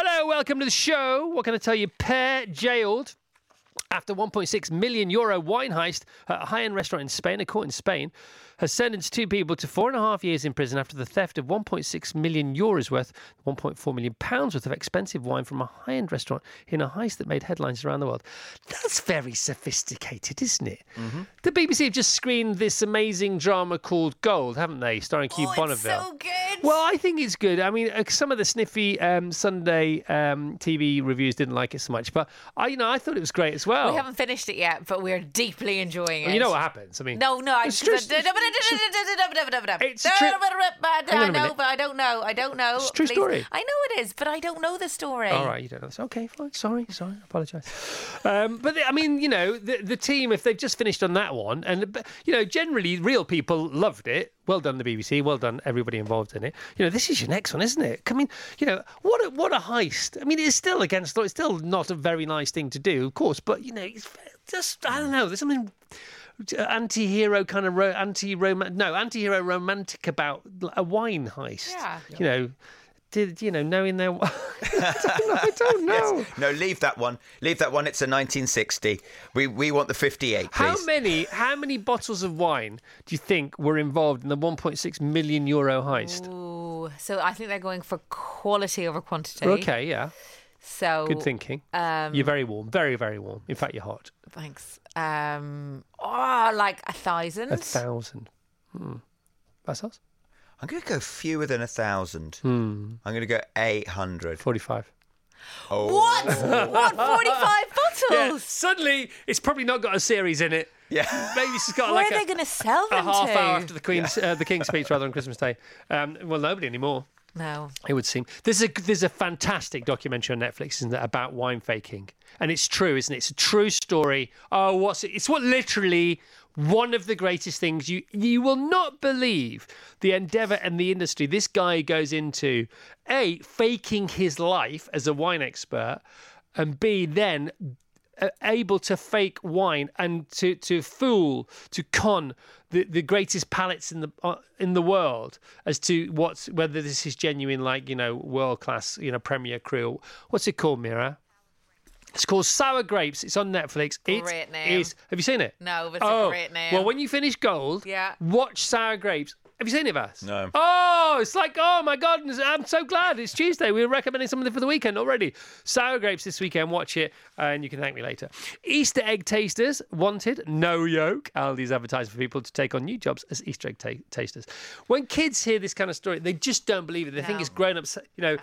Hello, welcome to the show. What can I tell you? Pair jailed after 1.6 million euro wine heist at a high-end restaurant in Spain. A court in Spain has sentenced two people to four and a half years in prison after the theft of 1.6 million euros worth, 1.4 million pounds worth of expensive wine from a high-end restaurant in a heist that made headlines around the world. That's very sophisticated, isn't it? Mm-hmm. The BBC have just screened this amazing drama called Gold, haven't they? Starring Hugh Oh, it's Bonneville. so good. Well, I think it's good. I mean, uh, some of the sniffy um, Sunday um, TV reviews didn't like it so much, but I, you know, I thought it was great as well. we haven't finished it yet, but we're deeply enjoying it. Well, you know what happens? I mean, No, no, I just. true- It's It's true- But Hang on I a know, but I don't know. I don't know. It's a true Please. story. I know it is, but I don't know the story. All right, you don't know this. Okay, fine. Sorry, sorry. I apologise. Um, but I mean, you know, the the team if they've just finished on that one, and you know, generally real people loved it. Well done, the BBC. Well done, everybody involved in it. You know, this is your next one, isn't it? I mean, you know, what a, what a heist. I mean, it's still against law. It's still not a very nice thing to do, of course. But you know, it's just I don't know. There's something anti-hero kind of ro- anti-roman no anti-hero romantic about a wine heist Yeah. you know did you know knowing their I don't know, I don't know. No, leave that one. Leave that one. It's a 1960. We we want the 58, please. How many how many bottles of wine do you think were involved in the 1.6 million euro heist? Ooh, so I think they're going for quality over quantity. Okay, yeah, So good thinking. Um, you're very warm, very very warm. In fact, you're hot. Thanks. Um, oh, like a thousand. A thousand. Hmm. That's us. I'm going to go fewer than a thousand. Hmm. I'm going to go 800. Forty-five. Oh, What? what? Forty-five Yeah, bottles? suddenly it's probably not got a series in it. Yeah. Maybe it's got Where like are a, they going to sell them a them half to? hour after the Queen's uh, the King's speech rather on Christmas Day. Um, well, nobody anymore. No. It would seem there's a there's a fantastic documentary on Netflix isn't it, about wine faking, and it's true, isn't it? It's a true story. Oh, what's it? It's what literally one of the greatest things you you will not believe the endeavor and the industry this guy goes into. A faking his life as a wine expert, and B then able to fake wine and to to fool to con the, the greatest palates in the uh, in the world as to what's whether this is genuine like you know world class you know premier cru what's it called Mira it's called Sour Grapes. It's on Netflix. It Great name. is- Have you seen it? No, but it's a oh, great name. Well, when you finish Gold, Yeah. watch Sour Grapes. Have you seen it, Vass? No. Oh, it's like, oh my God, I'm so glad it's Tuesday. We were recommending something for the weekend already. Sour Grapes this weekend. Watch it and you can thank me later. Easter egg tasters wanted, no yolk. Aldi's advertising for people to take on new jobs as Easter egg ta- tasters. When kids hear this kind of story, they just don't believe it. They think it's grown ups, you know,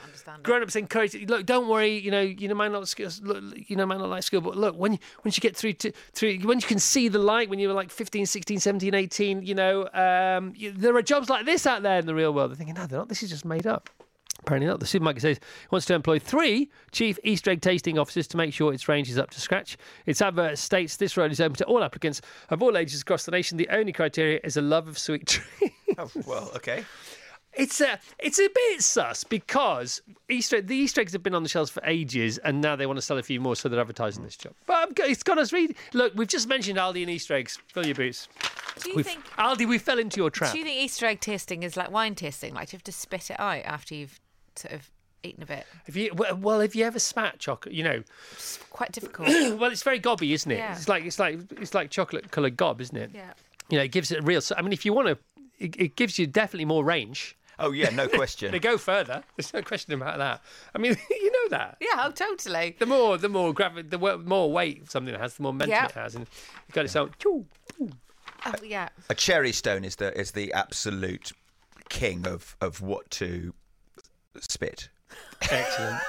grown ups encourage, look, don't worry, you know, you know, might not, look, you know, might not like school, but look, when you, once you get through to, through, when you can see the light, when you were like 15, 16, 17, 18, you know, um, you, there are jobs like this out there in the real world. They're thinking, no, they're not. This is just made up. Apparently not. The supermarket says it wants to employ three chief Easter egg tasting officers to make sure its range is up to scratch. Its advert states this role is open to all applicants of all ages across the nation. The only criteria is a love of sweet treats. Oh, well, okay. It's a it's a bit sus because Easter the Easter eggs have been on the shelves for ages, and now they want to sell a few more, so they're advertising this job. But it's got us read. Look, we've just mentioned Aldi and Easter eggs. Fill your boots. Do you We've, think? Aldi, we fell into your trap. Do you think Easter egg tasting is like wine tasting? Like you have to spit it out after you've sort of eaten a bit. Have you well, well, have you ever spat chocolate? You know, It's quite difficult. well, it's very gobby, isn't it? Yeah. It's like it's like it's like chocolate coloured gob, isn't it? yeah. You know, it gives it a real. I mean, if you want to, it, it gives you definitely more range. Oh, yeah, no question. They go further. There's no question about that. I mean, you know that. Yeah. Oh, totally. The more, the more gravi- the wo- more weight something has, the more momentum Yeah. it has, and you got its own. choo, choo. Oh, yeah. a cherry stone is the is the absolute king of of what to spit. Excellent.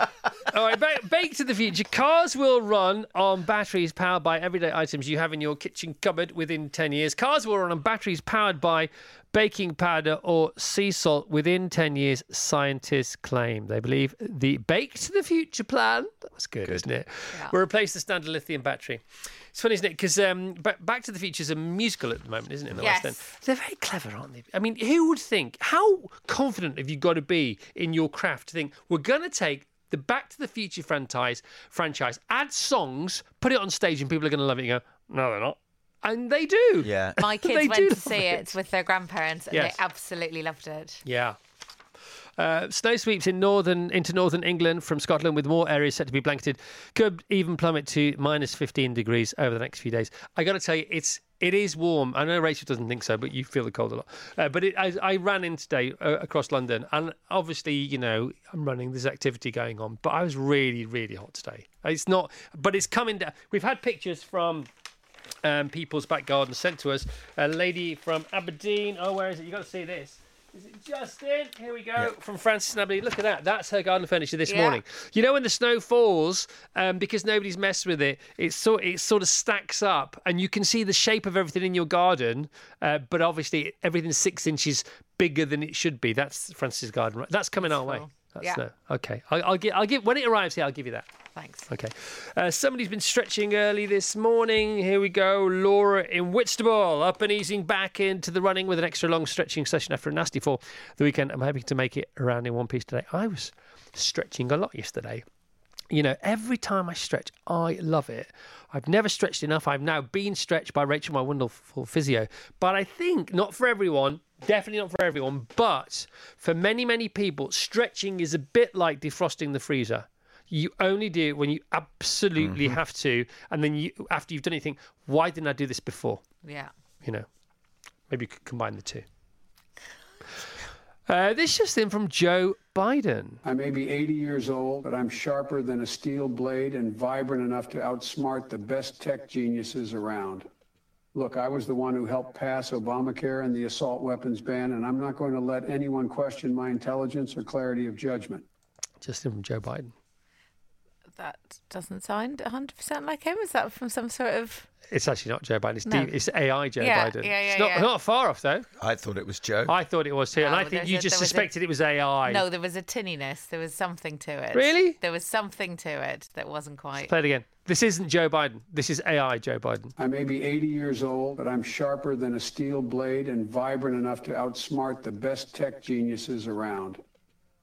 All right, ba- bake to the future. Cars will run on batteries powered by everyday items you have in your kitchen cupboard within 10 years. Cars will run on batteries powered by baking powder or sea salt within 10 years, scientists claim. They believe the Bake to the Future plan, that was good, isn't it, Yeah. will replace the standard lithium battery. It's funny, isn't it? Because um, Back to the Future is a musical at the moment, isn't it, in the Yes. West End? They're very clever, aren't they? I mean, who would think? How confident have you got to be in your craft to think we're going to take the Back to the Future franchise, franchise, add songs, put it on stage, and people are going to love it? And go, no, they're not, and they do. Yeah. My They kids do went to love see it with their grandparents and Yes. they absolutely loved it. Yeah. Uh, snow sweeps in northern into northern England from Scotland, with more areas set to be blanketed. Could even plummet to minus 15 degrees over the next few days. I got to tell you, it's it is warm. I know Rachel doesn't think so, but you feel the cold a lot. Uh, but it, I, I ran in today uh, across London, and obviously, you know, I'm running. There's activity going on, but I was really, really hot today. It's not, but it's coming down. We've had pictures from um, people's back garden sent to us. A lady from Aberdeen. Oh, where is it? You got to see this. Is it Justin? Here we go. From Francis and Aberdeen. Look at that. That's her garden furniture this Yeah. morning. You know when the snow falls, um, because nobody's messed with it, it sort it sort of stacks up, and you can see the shape of everything in your garden. Uh, but obviously, everything's six inches bigger than it should be. That's Francis's garden. That's coming our way. That's Yeah. snow. Okay. I'll, I'll give. I'll give when it arrives here. I'll give you that. Thanks. Okay. Uh, somebody's been stretching early this morning. Here we go. Laura in Whitstable, up and easing back into the running with an extra long stretching session after a nasty fall the weekend. I'm hoping to make it around in one piece today. I was stretching a lot yesterday. You know, every time I stretch, I love it. I've never stretched enough. I've now been stretched by Rachel, my wonderful physio. But I think not for everyone, definitely not for everyone, but for many, many people, stretching is a bit like defrosting the freezer. You only do it when you absolutely have to, and then you after you've done it, you think, why didn't I do this before? Yeah. You know, maybe you could combine the two. Uh, this just in from Joe Biden. I may be 80 years old, but I'm sharper than a steel blade and vibrant enough to outsmart the best tech geniuses around. Look, I was the one who helped pass Obamacare and the assault weapons ban, and I'm not going to let anyone question my intelligence or clarity of judgment. Just in from Joe Biden. That doesn't sound 100% like him. Is that from some sort of. It's actually not Joe Biden. It's, No. D- it's AI Joe Yeah, Biden. yeah, yeah, it's not, yeah. not far off though. I thought it was Joe. I thought it was too, and oh, I think you a- just there was a- suspected it was AI. No, there was a tinniness. There was something to it. Really? There was something to it that wasn't quite. Play it again. This isn't Joe Biden. This is AI Joe Biden. I may be 80 years old, but I'm sharper than a steel blade and vibrant enough to outsmart the best tech geniuses around.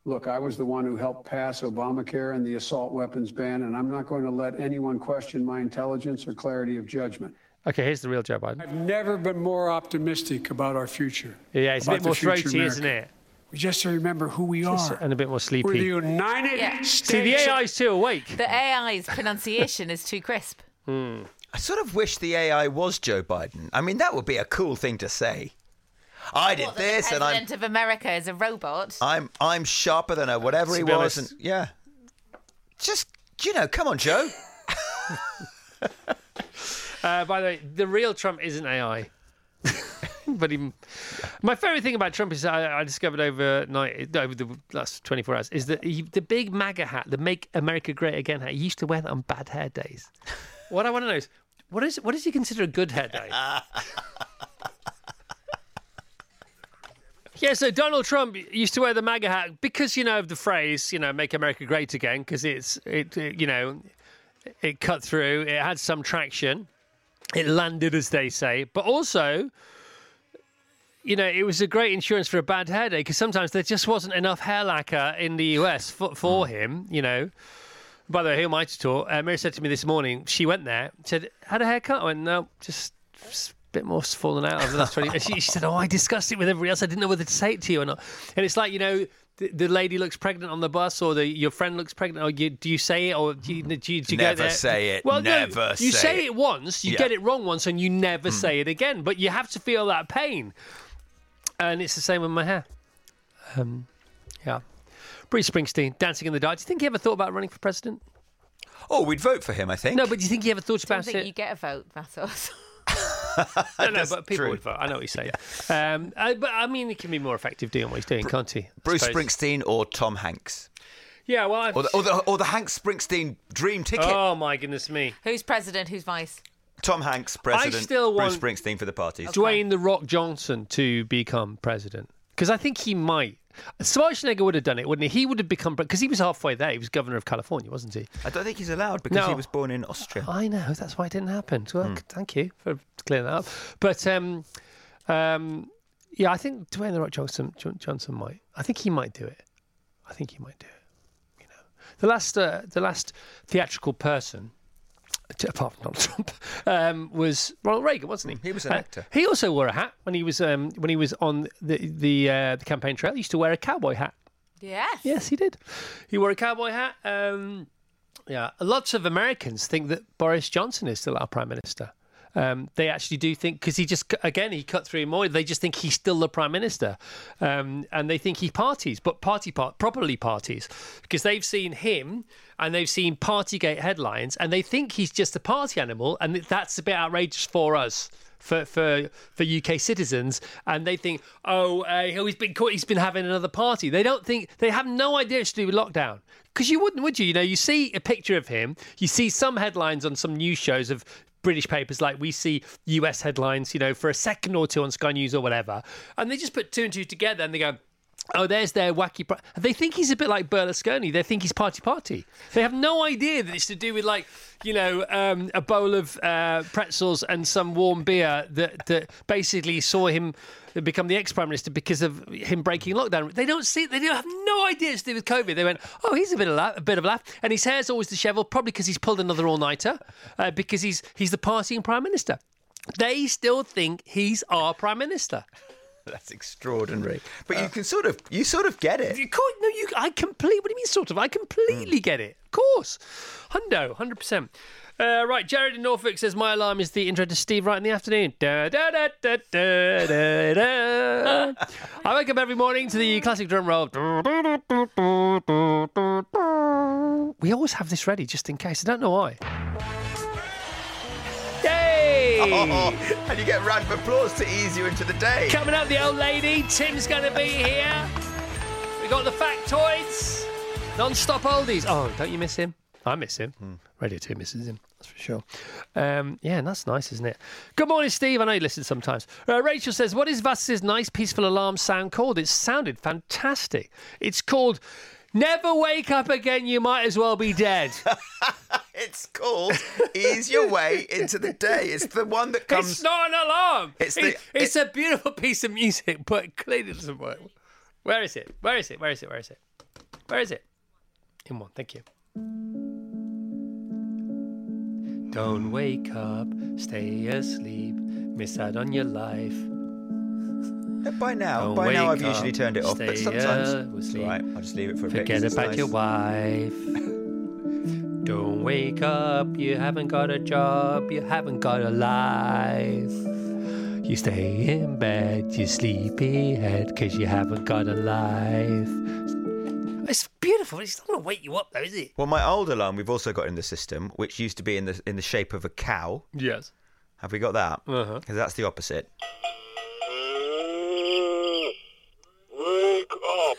Look, I was the one who helped pass Obamacare and the assault weapons ban, and I'm not going to let anyone question my intelligence or clarity of judgment. Okay, here's the real Joe Biden. I've never been more optimistic about our future. Yeah, it's a bit more the throaty, America. isn't it? We just remember who we are. And a bit more We're sleepy. the United Yeah. States. See, the AI's too awake. The AI's pronunciation is too crisp. Hmm. I sort of wish the AI was Joe Biden. I mean, that would be a cool thing to say. I did What, this, the and I'm president of America is a robot. I'm I'm sharper than a whatever To he be was, honest- and yeah, just you know, come on, Joe. Uh, by the way, the real Trump isn't AI. but even my favorite thing about Trump is I, I discovered overnight, over the last 24 hours, is that he, the big MAGA hat, the "Make America Great Again" hat, he used to wear that on bad hair days. what I want to know is what is what does he consider a good hair day? Yeah, so Donald Trump used to wear the MAGA hat because you know of the phrase, you know, "Make America Great Again," because it's it, it, you know, it cut through, it had some traction, it landed, as they say, but also, you know, it was a great insurance for a bad hair day because sometimes there just wasn't enough hair lacquer in the US for, for him, you know. By the way, who am I to talk? Uh, Mary said to me this morning, she went there, said, had a haircut? I went, no, just, bit more fallen out over the last 20 and she, she said, oh, I discussed it with everybody else. I didn't know whether to say it to you or not. And it's like, you know, the, the lady looks pregnant on the bus or the, your friend looks pregnant or you, do you say it or do you, do you, do you Never go there? say it, Well, no, never you say say it. it once, you Yeah. get it wrong once and you never say it again. But you have to feel that pain. And it's the same with my hair. Um, yeah. Bruce Springsteen, Dancing in the Dark. Do you think he ever thought about running for president? Oh, we'd vote for him, I think. No, but do you think he ever thought don't about think it? you get a vote, Vassos. No, no, That's but people true. would vote. I know what he's saying. Um, I, but I mean, he can be more effective doing what he's doing, can't he? I Bruce suppose. Springsteen or Tom Hanks. Yeah, well, I've, Or the, or the, or the Hank Springsteen dream ticket. oh my goodness me. Who's president? Who's vice? Tom Hanks, president. I still want Bruce Springsteen for the parties. Dwayne the Rock Johnson to become president because I think he might. Schwarzenegger would have done it, wouldn't he? He would have become because he was halfway there. He was governor of California, wasn't he? I don't think he's allowed because No. he was born in Austria. I know that's why it didn't happen. Well, thank you for clearing that up. But um, um, yeah, I think Dwayne the Rock Johnson Johnson might. I think he might do it. I think he might do it. You know, the last uh, the last theatrical person. To- Apart from Donald Trump, um, was Ronald Reagan, wasn't he? He was an Uh, actor. He also wore a hat when he was um, when he was on the the uh, the campaign trail. He used to wear a cowboy hat. Yes. Yes, he did. He wore a cowboy hat. Um, yeah, lots of Americans think that Boris Johnson is still our prime minister. Um, they actually do think because he just again he cut through more. They just think he's still the prime minister, um, and they think he parties, but party part properly parties because they've seen him and they've seen Partygate headlines, and they think he's just a party animal, and that's a bit outrageous for us for for for UK citizens, and they think, oh, uh, he's been caught, he's been having another party. They don't think they have no idea it's to do with lockdown. Because you wouldn't, would you? You know, you see a picture of him, you see some headlines on some news shows of British papers, like we see US headlines, you know, for a second or two on Sky News or whatever, and they just put two and two together and they go. Oh, there's their wacky. They think he's a bit like Berlusconi. They think he's party party. They have no idea that it's to do with like, you know, um, a bowl of uh, pretzels and some warm beer that that basically saw him become the ex prime minister because of him breaking lockdown. They don't see. They don't have no idea it's to do with COVID. They went, oh, he's a bit of laugh, a bit of a laugh, and his hair's always dishevelled, probably because he's pulled another all nighter, uh, because he's he's the partying prime minister. They still think he's our prime minister. That's extraordinary. But you can sort of, you sort of get it. You can't, no, you. I completely. What do you mean, sort of? I completely get it. Of course, hundo, hundred percent. Uh, right, Jared in Norfolk says my alarm is the intro to Steve Wright in the afternoon. Da, da, da, da, da, da, da. I wake up every morning to the classic drum roll. We always have this ready just in case. I don't know why. Yay! Oh, and you get a round of applause to ease you into the day. Coming up, the old lady. Tim's going to be here. We got the factoids. Non-stop oldies. Oh, don't you miss him? I miss him. Radio 2 misses him. That's for sure. Um, yeah, and that's nice, isn't it? Good morning, Steve. I know you listen sometimes. Uh, Rachel says, What is Vass's nice, peaceful alarm sound called? It sounded fantastic. It's called Never Wake Up Again, You Might As Well Be Dead. It's called Ease Your Way into the Day. It's the one that comes. It's not an alarm. It's It's, the- it's a beautiful piece of music, but clearly doesn't work. Where is it? Where is it? Where is it? Where is it? Where is it? In one. Thank you. Don't wake up, stay asleep, miss out on your life. Eh, by now, Don't by now I've wake usually turned it off. But sometimes up, it's sleep. all right. I'll just leave it for a bit. 'cause Forget about nice. your wife. Don't wake up, you haven't got a job, you haven't got a life. You stay in bed, you sleepy head, because you haven't got a life. It's beautiful. It's not going to wake you up, though, is it? Well, my old alarm we've also got in the system, which used to be in the in the shape of a cow. Yes. Have we got that? Uh-huh. Because that's the opposite. Wake up!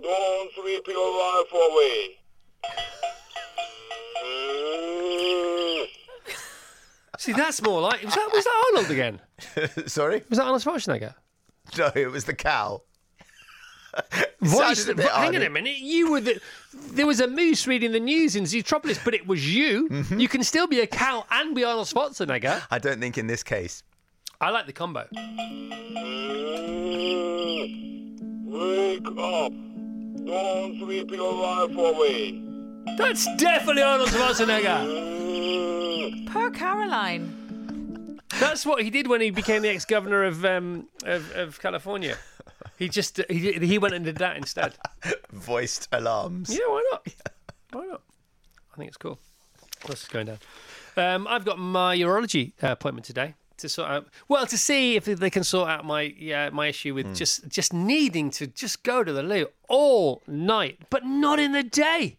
Don't sleep your life away. See, that's more like. Was that, was that Arnold again? Sorry, Was that Arnold Schwarzenegger? no, it was the cow. It Voice, a bit hang on a minute. You were the. There was a moose reading the news in Zootropolis, but it was you. Mm-hmm. You can still be a cow and be Arnold Schwarzenegger. I don't think in this case. I like the combo. Wake up! Don't sleep your life away. That's definitely Arnold Schwarzenegger. Poor Caroline. That's what he did when he became the ex-governor of um, of, of California. He just he he went and did that instead. Voiced alarms. Yeah, why not? Why not? I think it's cool. What's going down? Um, I've got my urology uh, appointment today to sort out. Well, to see if they can sort out my yeah my issue with just just needing to just go to the loo all night, but not in the day.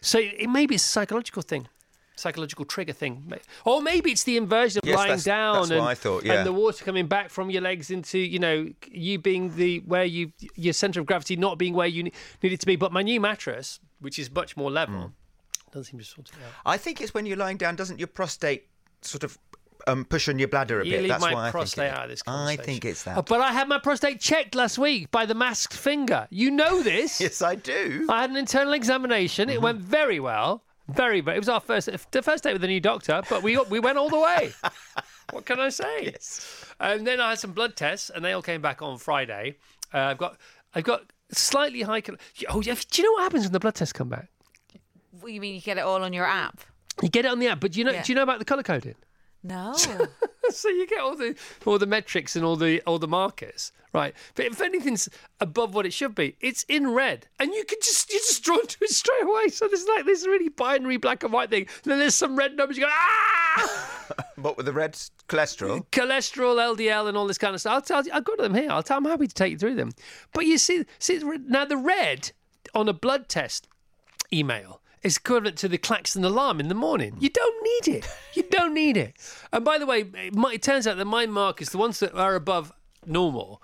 So it, maybe it's a psychological thing. Psychological trigger thing, or maybe it's the inversion of Yes, lying that's- down that's and, I thought, yeah. and the water coming back from your legs into you know you being the where you your center of gravity not being where you ne- need it to be. But my new mattress which is much more level, hmm. doesn't seem to sort it out. I think it's when you're lying down. Doesn't your prostate sort of um, push on your bladder a You bit? leave That's my why I prostate think it, out of this I think it's that. Oh, but I had my prostate checked last week by the masked finger. You know this. yes, I do. I had an internal examination. It mm-hmm. went very well. Very, very. It was our first, the first date with the new doctor, but we we went all the way. what can I say? Yes. And then I had some blood tests, and they all came back on Friday. Uh, I've got, I've got slightly high. chol- Oh, do you know what happens when the blood tests come back? What, you mean you get it all on your app? You get it on the app, but do you know? Yeah. Do you know about the color coding? No. so you get all the all the metrics and all the all the markers, right? But if anything's above what it should be, it's in red, and you can just you just draw to it straight away. So there's like this really binary black and white thing. then there's some red numbers. You go ah, What with the red cholesterol? cholesterol, LDL, and all this kind of stuff. I'll tell you, I've got them here. I'll tell. I'm happy to take you through them. But you see, see now the red on a blood test email is equivalent to the klaxon alarm in the morning. You don't need it. You don't need it. And by the way, it, might, it turns out that my markers, the ones that are above normal,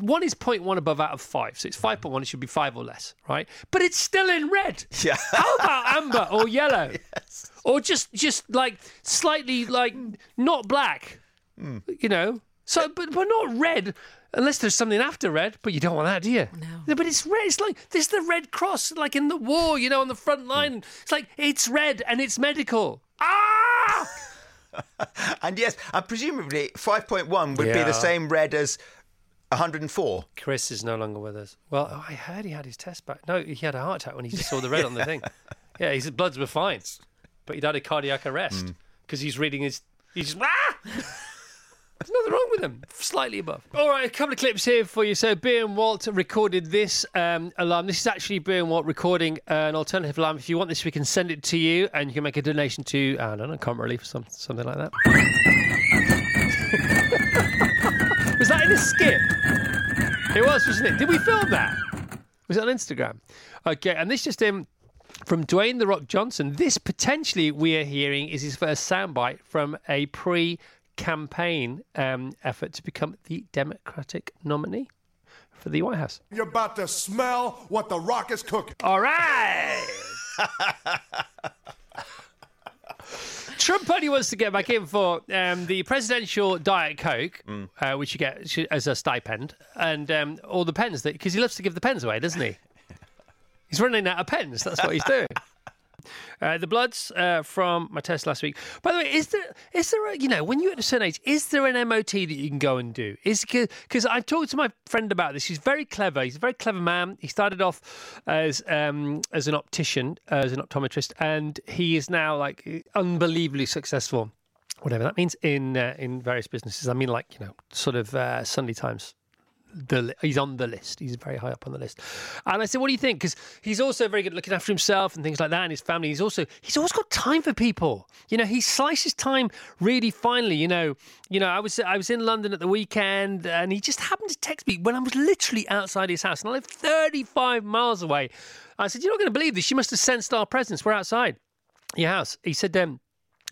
one is 0.1 above out of five. So it's 5.1, it should be five or less, right? But it's still in red. Yeah. How about amber or yellow? Yes. Or just just like slightly like not black. Hmm. You know? So but but not red unless there's something after red, but you don't want that, do you? No. But it's red. It's like there's the red cross like in the war, you know, on the front line. It's like it's red and it's medical. Ah! And yes, and presumably 5.1 would be the same red as 104. Chris is no longer with us. Well, I heard he had his test back. No, he had a heart attack when he saw the red on the thing. Yeah, his bloods were fine, but he'd had a cardiac arrest because he's reading his. He's just ah. There's nothing wrong with them. Slightly above. All right, a couple of clips here for you. So, Beer and Walt recorded this um, alarm. This is actually Beer and Walt recording an alternative alarm. If you want this, we can send it to you, and you can make a donation to I don't know, Comic Relief or some, something like that. was that in a skit? It was, wasn't it? Did we film that? Was it on Instagram? Okay, and this just in from Dwayne the Rock Johnson. This potentially we are hearing is his first soundbite from a pre-campaign um, effort to become the Democratic nominee for the White House. You're about to smell what the rock is cooking. All right. Trump only wants to get back in for um, the presidential Diet Coke, uh, which you get as a stipend, and um, all the pens that because he loves to give the pens away, doesn't he? He's running out of pens. That's what he's doing. Uh, the bloods uh, from my test last week. By the way, is there is there a, you know when you're at a certain age, is there an MOT that you can go and do? Is because I talked to my friend about this. He's very clever. He's a very clever man. He started off as um, as an optician, uh, as an optometrist, and he is now like unbelievably successful. Whatever that means in uh, in various businesses. I mean, like you know, sort of uh, Sunday Times the he's on the list. He's very high up on the list. And I said, "What do you think?" Because he's also very good looking after himself and things like that, and his family. He's also he's always got time for people. You know, he slices time really finely. You know, you know. I was I was in London at the weekend, and he just happened to text me when I was literally outside his house, and I live 35 miles away. I said, "You're not going to believe this. You must have sensed our presence. We're outside your house." He said, um,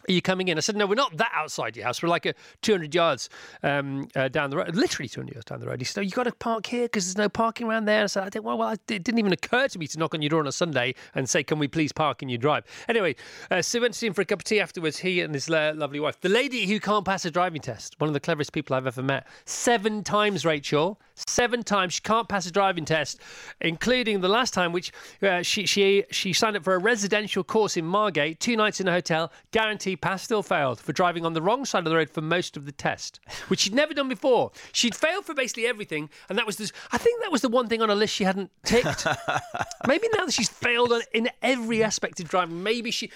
are you coming in? I said, no, we're not that outside your house. We're like a 200 yards um, uh, down the road, literally 200 yards down the road. He said, oh, you got to park here because there's no parking around there. I said, I didn't, well, well, it didn't even occur to me to knock on your door on a Sunday and say, can we please park in your drive? Anyway, uh, so we went to see him for a cup of tea afterwards, he and his uh, lovely wife. The lady who can't pass a driving test, one of the cleverest people I've ever met. Seven times, Rachel. Seven times she can't pass a driving test, including the last time, which uh, she, she, she signed up for a residential course in Margate, two nights in a hotel, guaranteed pass, still failed for driving on the wrong side of the road for most of the test, which she'd never done before. She'd failed for basically everything, and that was this, I think that was the one thing on her list she hadn't ticked. maybe now that she's failed on, in every aspect of driving, maybe she.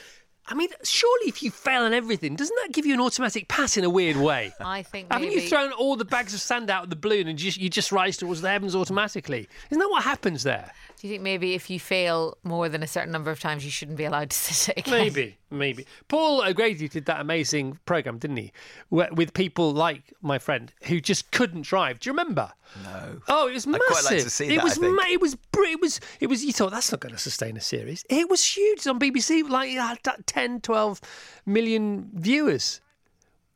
I mean, surely if you fail on everything, doesn't that give you an automatic pass in a weird way? I think Haven't maybe you thrown all the bags of sand out of the balloon and just, you just rise towards the heavens automatically? Isn't that what happens there? Do you think maybe if you fail more than a certain number of times, you shouldn't be allowed to sit it again? Maybe, maybe. Paul O'Grady did that amazing program, didn't he? With people like my friend who just couldn't drive. Do you remember? No. Oh, it was I'd massive. quite like to see it that, I was, think. ma- it was, it was, it was. You thought that's not going to sustain a series. It was huge on BBC, like it had that 10, 12 million viewers.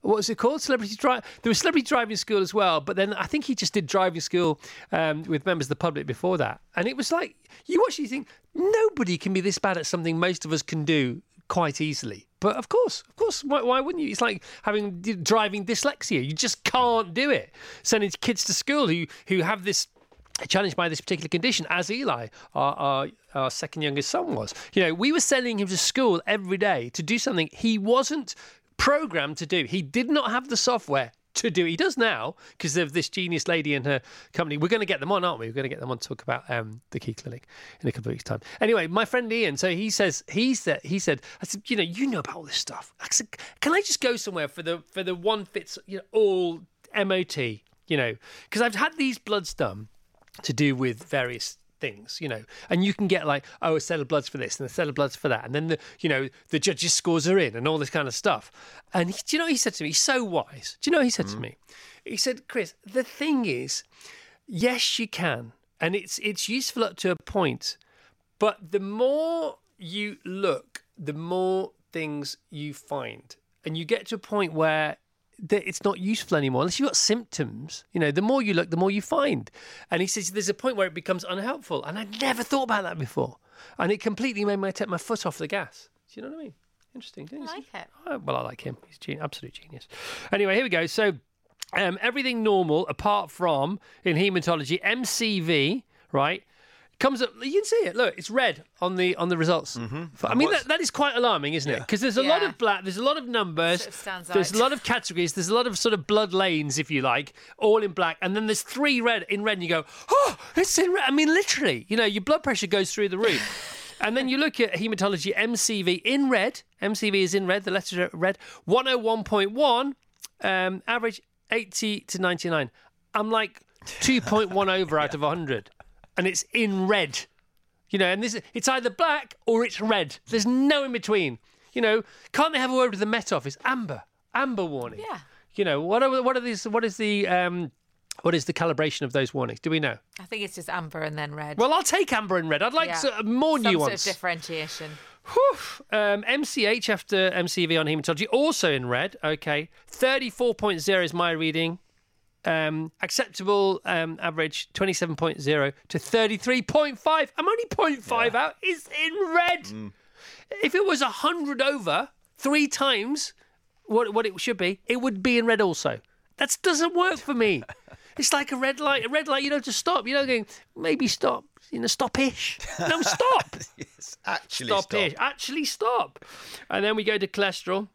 What was it called? Celebrity drive. There was celebrity driving school as well, but then I think he just did driving school um, with members of the public before that, and it was like you actually think nobody can be this bad at something most of us can do quite easily. But of course, of course, why, why wouldn't you? It's like having driving dyslexia. You just can't do it. Sending kids to school who who have this challenged by this particular condition, as Eli, our, our, our second youngest son, was. You know, we were sending him to school every day to do something he wasn't programmed to do. He did not have the software to do. He does now because of this genius lady and her company. We're going to get them on, aren't we? We're going to get them on to talk about um, the Key Clinic in a couple of weeks' time. Anyway, my friend Ian, so he says he said he said I said you know you know about all this stuff. I said, can I just go somewhere for the for the one fits you know all MOT you know because I've had these bloods done to do with various things, you know, and you can get like, oh, a set of bloods for this and a set of bloods for that, and then the, you know, the judges' scores are in and all this kind of stuff. And he, do you know what he said to me? He's so wise. Do you know what he said to mm. me? He said, Chris, the thing is, yes, you can, and it's it's useful up to a point, but the more you look, the more things you find, and you get to a point where that it's not useful anymore unless you've got symptoms. You know, the more you look, the more you find. And he says there's a point where it becomes unhelpful. And I'd never thought about that before. And it completely made me take my foot off the gas. Do you know what I mean? Interesting. I like it. Oh, well, I like him. He's gen- absolute genius. Anyway, here we go. So, um, everything normal apart from in hematology, MCV, right? Comes up. You can see it. Look, it's red on the on the results. Mm-hmm. I mean, that, that is quite alarming, isn't it? Because there's a lot of black. There's a lot of numbers. Sort of stands there's out. a lot of categories. There's a lot of sort of blood lanes, if you like, all in black. And then there's three red in red, and you go, oh, it's in red. I mean, literally, you know, your blood pressure goes through the roof. and then you look at hematology MCV in red. MCV is in red. The letters are red. 101.1, um, average 80 to 99. I'm like 2.1 over out of 100, and it's in red. You know, and this it's either black or it's red. There's no in between. You know, can't they have a word with the Met Office? Amber, amber warning. Yeah. You know, what are what are these? What is the um, what is the calibration of those warnings? Do we know? I think it's just amber and then red. Well, I'll take amber and red. I'd like Yeah. of more Some nuance. sort of differentiation. Whew. Um, MCH after MCV on hematology, also in red. Okay. 34.0 is my reading. Um, acceptable um, average 27.0 to 33.5. I'm only 0.5 out. It's in red. If it was 100 over three times what, what it should be, it would be in red also. That doesn't work for me. It's like a red light. A red light, you know, to stop. You know, going, maybe stop. You know, stop-ish. No, stop. Yes, actually, stop, stop. Actually, stop. And then we go to cholesterol.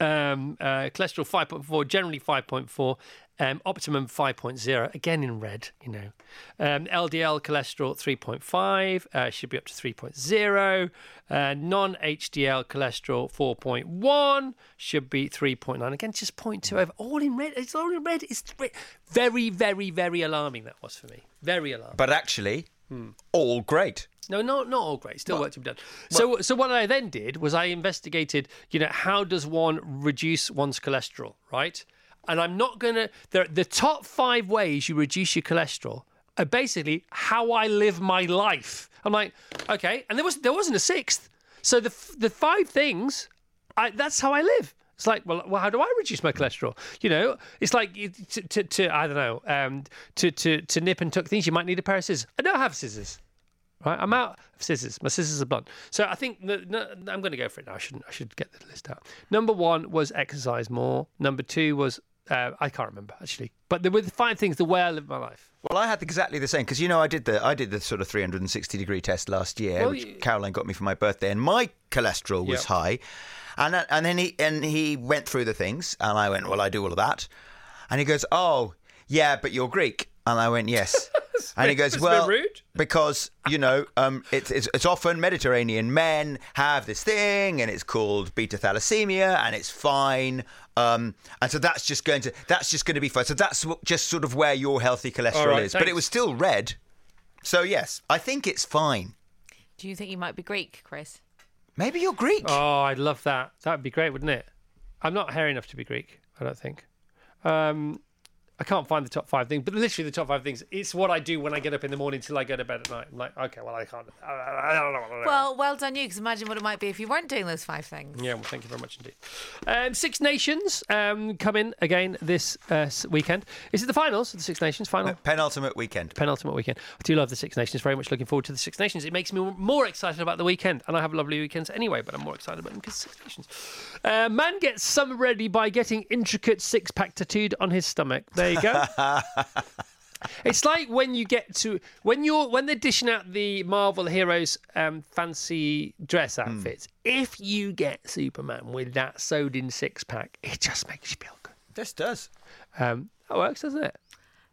Um, uh, cholesterol 5.4, generally 5.4, um, optimum 5.0, again in red, you know. Um, LDL cholesterol 3.5, uh, should be up to 3.0. Uh, non HDL cholesterol 4.1, should be 3.9. Again, just 0.2 over. All in red. It's all in red. It's very, very, very alarming, that was for me. Very alarming. But actually, Hmm. all great. No, not not all great. Still work to be done. So, so what I then did was I investigated. You know, how does one reduce one's cholesterol, right? And I'm not gonna. The the top five ways you reduce your cholesterol are basically how I live my life. I'm like, okay, and there was there wasn't a sixth. So the the five things, I, that's how I live. It's like, well, well, how do I reduce my cholesterol? You know, it's like to, to, to I don't know, um, to, to to nip and tuck things. You might need a pair of scissors. I don't have scissors. Right, I'm out of scissors. My scissors are blunt. So I think no, I'm going to go for it now. I shouldn't. I should get the list out. Number one was exercise more. Number two was uh, I can't remember actually, but there were the five things the way I live my life. Well, I had exactly the same because you know I did the I did the sort of 360 degree test last year, Well, which you- Caroline got me for my birthday, and my cholesterol was Yep. high, and uh, and then he and he went through the things, and I went, well, I do all of that, and he goes, oh yeah, but you're Greek, and I went, yes, and he goes, That's a bit well, rude. because you know um, it's, it's it's often Mediterranean men have this thing, and it's called beta thalassemia, and it's fine. Um, and so that's just going to that's just going to be fine. So that's just sort of where your healthy cholesterol All right, is. But it was still red. So yes, I think it's fine. Do you think you might be Greek, Chris? Maybe you're Greek. Oh, I'd love that. That would be great, wouldn't it? I'm not hairy enough to be Greek. I don't think. Um, I can't find the top five things, but literally the top five things. It's what I do when I get up in the morning till I go to bed at night. I'm like, okay, well, I can't. I don't know. Well, well done you, because imagine what it might be if you weren't doing those five things. Yeah, well, thank you very much indeed. Um, Six Nations um, come in again this uh, s- weekend. Is it the finals of the Six Nations final? Penultimate weekend. penultimate weekend. I do love the Six Nations. Very much looking forward to the Six Nations. It makes me more excited about the weekend, and I have lovely weekends anyway. But I'm more excited about them because Six Nations. Uh, man gets summer ready by getting intricate six-pack tattooed on his stomach. There you go. It's like when you get to when you're when they're dishing out the Marvel heroes um, fancy dress outfits. If you get Superman with that sewed-in six-pack, it just makes you feel good. This does. Um, that works, doesn't it?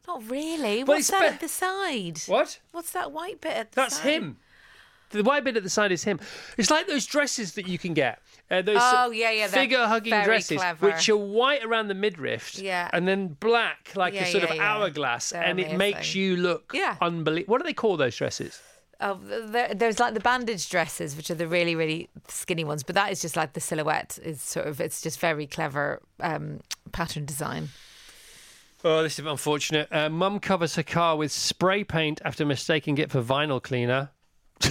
Not really. Well, What's that be- at the side? What? What's that white bit at the That's side? him. The white bit at the side is him. It's like those dresses that you can get. Uh, those Oh, yeah, yeah, they're figure hugging dresses, clever. which are white around the midriff, Yeah. and then black like Yeah, a sort yeah, of yeah. hourglass, They're and it makes you look Yeah. unbelievable. What do they call those dresses? Oh, there, there's like the bandage dresses, which are the really, really skinny ones, but that is just like the silhouette. Is sort of it's just very clever um, pattern design. Oh, this is unfortunate. Uh, Mum covers her car with spray paint after mistaking it for vinyl cleaner.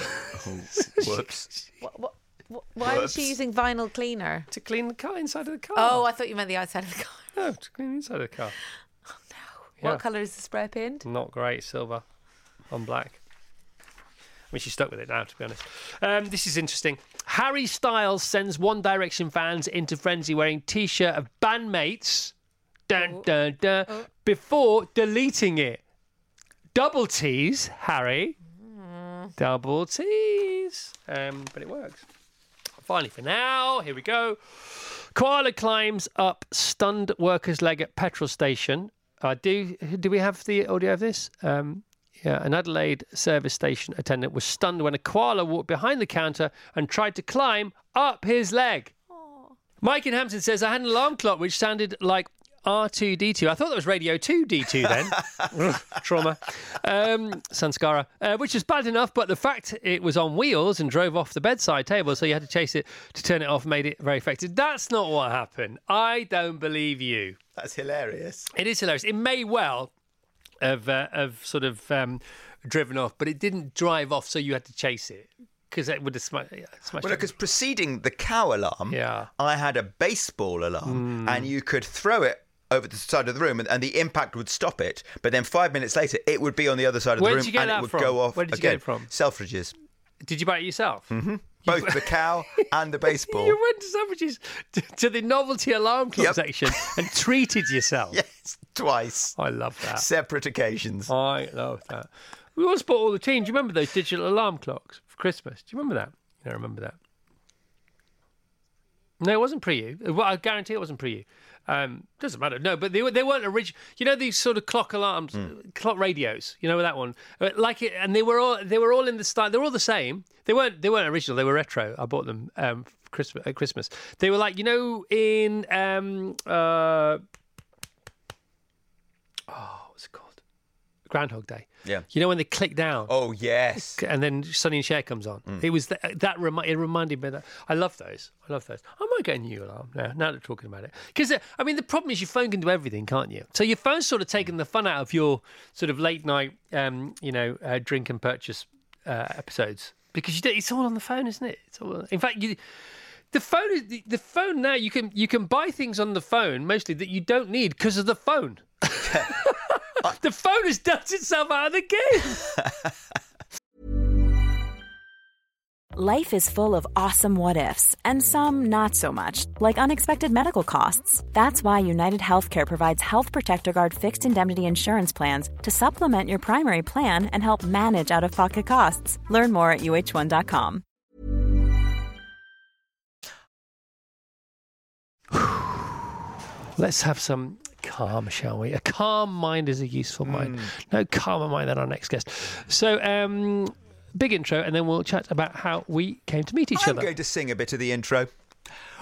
Whoops. What, what, what, why was she using vinyl cleaner? To clean the car inside of the car. Oh, I thought you meant the outside of the car. no, to clean the inside of the car. Oh no! Yeah. What colour is the spray paint? Not great, silver on black. I mean, she's stuck with it now, to be honest. Um, this is interesting. Harry Styles sends One Direction fans into frenzy wearing T-shirt of bandmates, dun, dun, dun, before deleting it. Double T's, Harry. Double T's. Um, but it works. Finally, for now, here we go. Koala climbs up stunned worker's leg at petrol station. Uh, do do we have the audio of this? Um, yeah, an Adelaide service station attendant was stunned when a koala walked behind the counter and tried to climb up his leg. Mike in Hampton says I had an alarm clock which sounded like R2D2. I thought that was Radio 2D2 then. Trauma. Um, Sanskara, uh, which is bad enough, but the fact it was on wheels and drove off the bedside table, so you had to chase it to turn it off, made it very effective. That's not what happened. I don't believe you. That's hilarious. It is hilarious. It may well have, uh, have sort of um, driven off, but it didn't drive off, so you had to chase it because it would have yeah, smashed Well, because preceding the cow alarm, Yeah. I had a baseball alarm, and you could throw it over the side of the room, and, and the impact would stop it. But then five minutes later, it would be on the other side of Where the room, and it would from? go off Where did you again. get it from? Selfridges, Did you buy it yourself? Mm-hmm. both the cow and the baseball. You went to Selfridges to, to the novelty alarm clock Yep. section and treated yourself. yes, twice, I love that. separate occasions. I love that. We always bought all the teams. Do you remember those digital alarm clocks for Christmas? Do you remember that? Don't remember that? No, it wasn't pre you. Well, I guarantee it wasn't pre you. Um, doesn't matter. No, but they, they weren't original. You know these sort of clock alarms, clock radios. You know that one, Uh, like it, and they were all they were all in the style. They were all the same. They weren't they weren't original. They were retro. I bought them um, Christmas. At Christmas, they were like you know in um, uh, oh, what's it called? Groundhog Day. Yeah. You know when they click down Oh yes, and then Sonny and Cher comes on. It was that, that remi- it reminded me of that. I love those. I love those. I might get a new alarm now. Now that we're talking about it, because I mean the problem is your phone can do everything, can't you? So your phone's sort of taken the fun out of your sort of late night, um, you know, uh, drink and purchase uh, episodes because you don't, it's all on the phone, isn't it? It's all. In fact, you. The phone is the, the phone now. You can you can buy things on the phone mostly that you don't need because of the phone. the phone has done itself out of the game. Life is full of awesome what ifs, and some not so much, like unexpected medical costs. That's why United Healthcare provides Health Protector Guard fixed indemnity insurance plans to supplement your primary plan and help manage out of pocket costs. Learn more at uh1.com. Let's have some calm, shall we? A calm mind is a useful mind. No calmer mind than our next guest. So, um, big intro, and then we'll chat about how we came to meet each other. I'm going to sing a bit of the intro.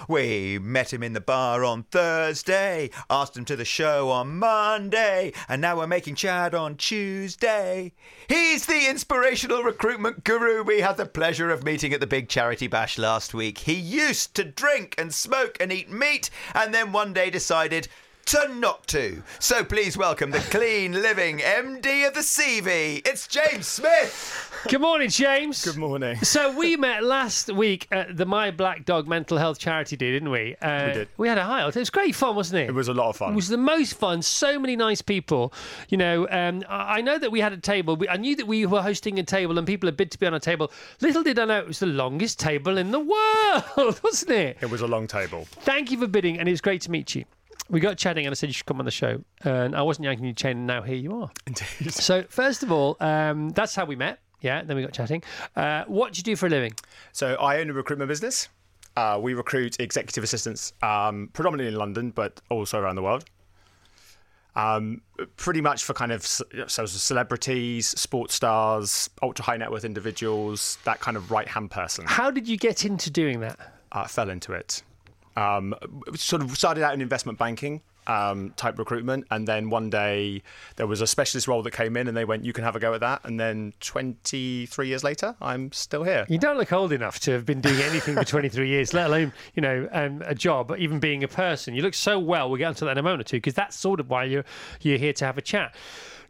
We met him in the bar on Thursday, asked him to the show on Monday, and now we're making Chad on Tuesday. He's the inspirational recruitment guru we had the pleasure of meeting at the big charity bash last week. He used to drink and smoke and eat meat, and then one day decided to not to. So please welcome the clean living MD of the CV. It's James Smith. Good morning, James. Good morning. So we met last week at the My Black Dog Mental Health Charity Day, didn't we? Uh, We did. We had a high. It was great fun, wasn't it? It was a lot of fun. It was the most fun. So many nice people. You know, um, I I know that we had a table. I knew that we were hosting a table and people had bid to be on a table. Little did I know it was the longest table in the world, wasn't it? It was a long table. Thank you for bidding, and it was great to meet you. We got chatting, and I said you should come on the show. And I wasn't yanking your chain, and now here you are. Indeed. So, first of all, um, that's how we met. Yeah, then we got chatting. Uh, what do you do for a living? So I own a recruitment business. Uh, we recruit executive assistants, um, predominantly in London, but also around the world. Um, pretty much for kind of so celebrities, sports stars, ultra high net worth individuals, that kind of right hand person. How did you get into doing that? uh, fell into it. Um, sort of started out in investment banking um, type recruitment, and then one day there was a specialist role that came in, and they went, "You can have a go at that." And then 23 years later, I'm still here. You don't look old enough to have been doing anything for 23 years, let alone, you know, um, a job, even being a person. You look so well. We'll get onto that in a moment or two, because that's sort of why you're, you're here to have a chat.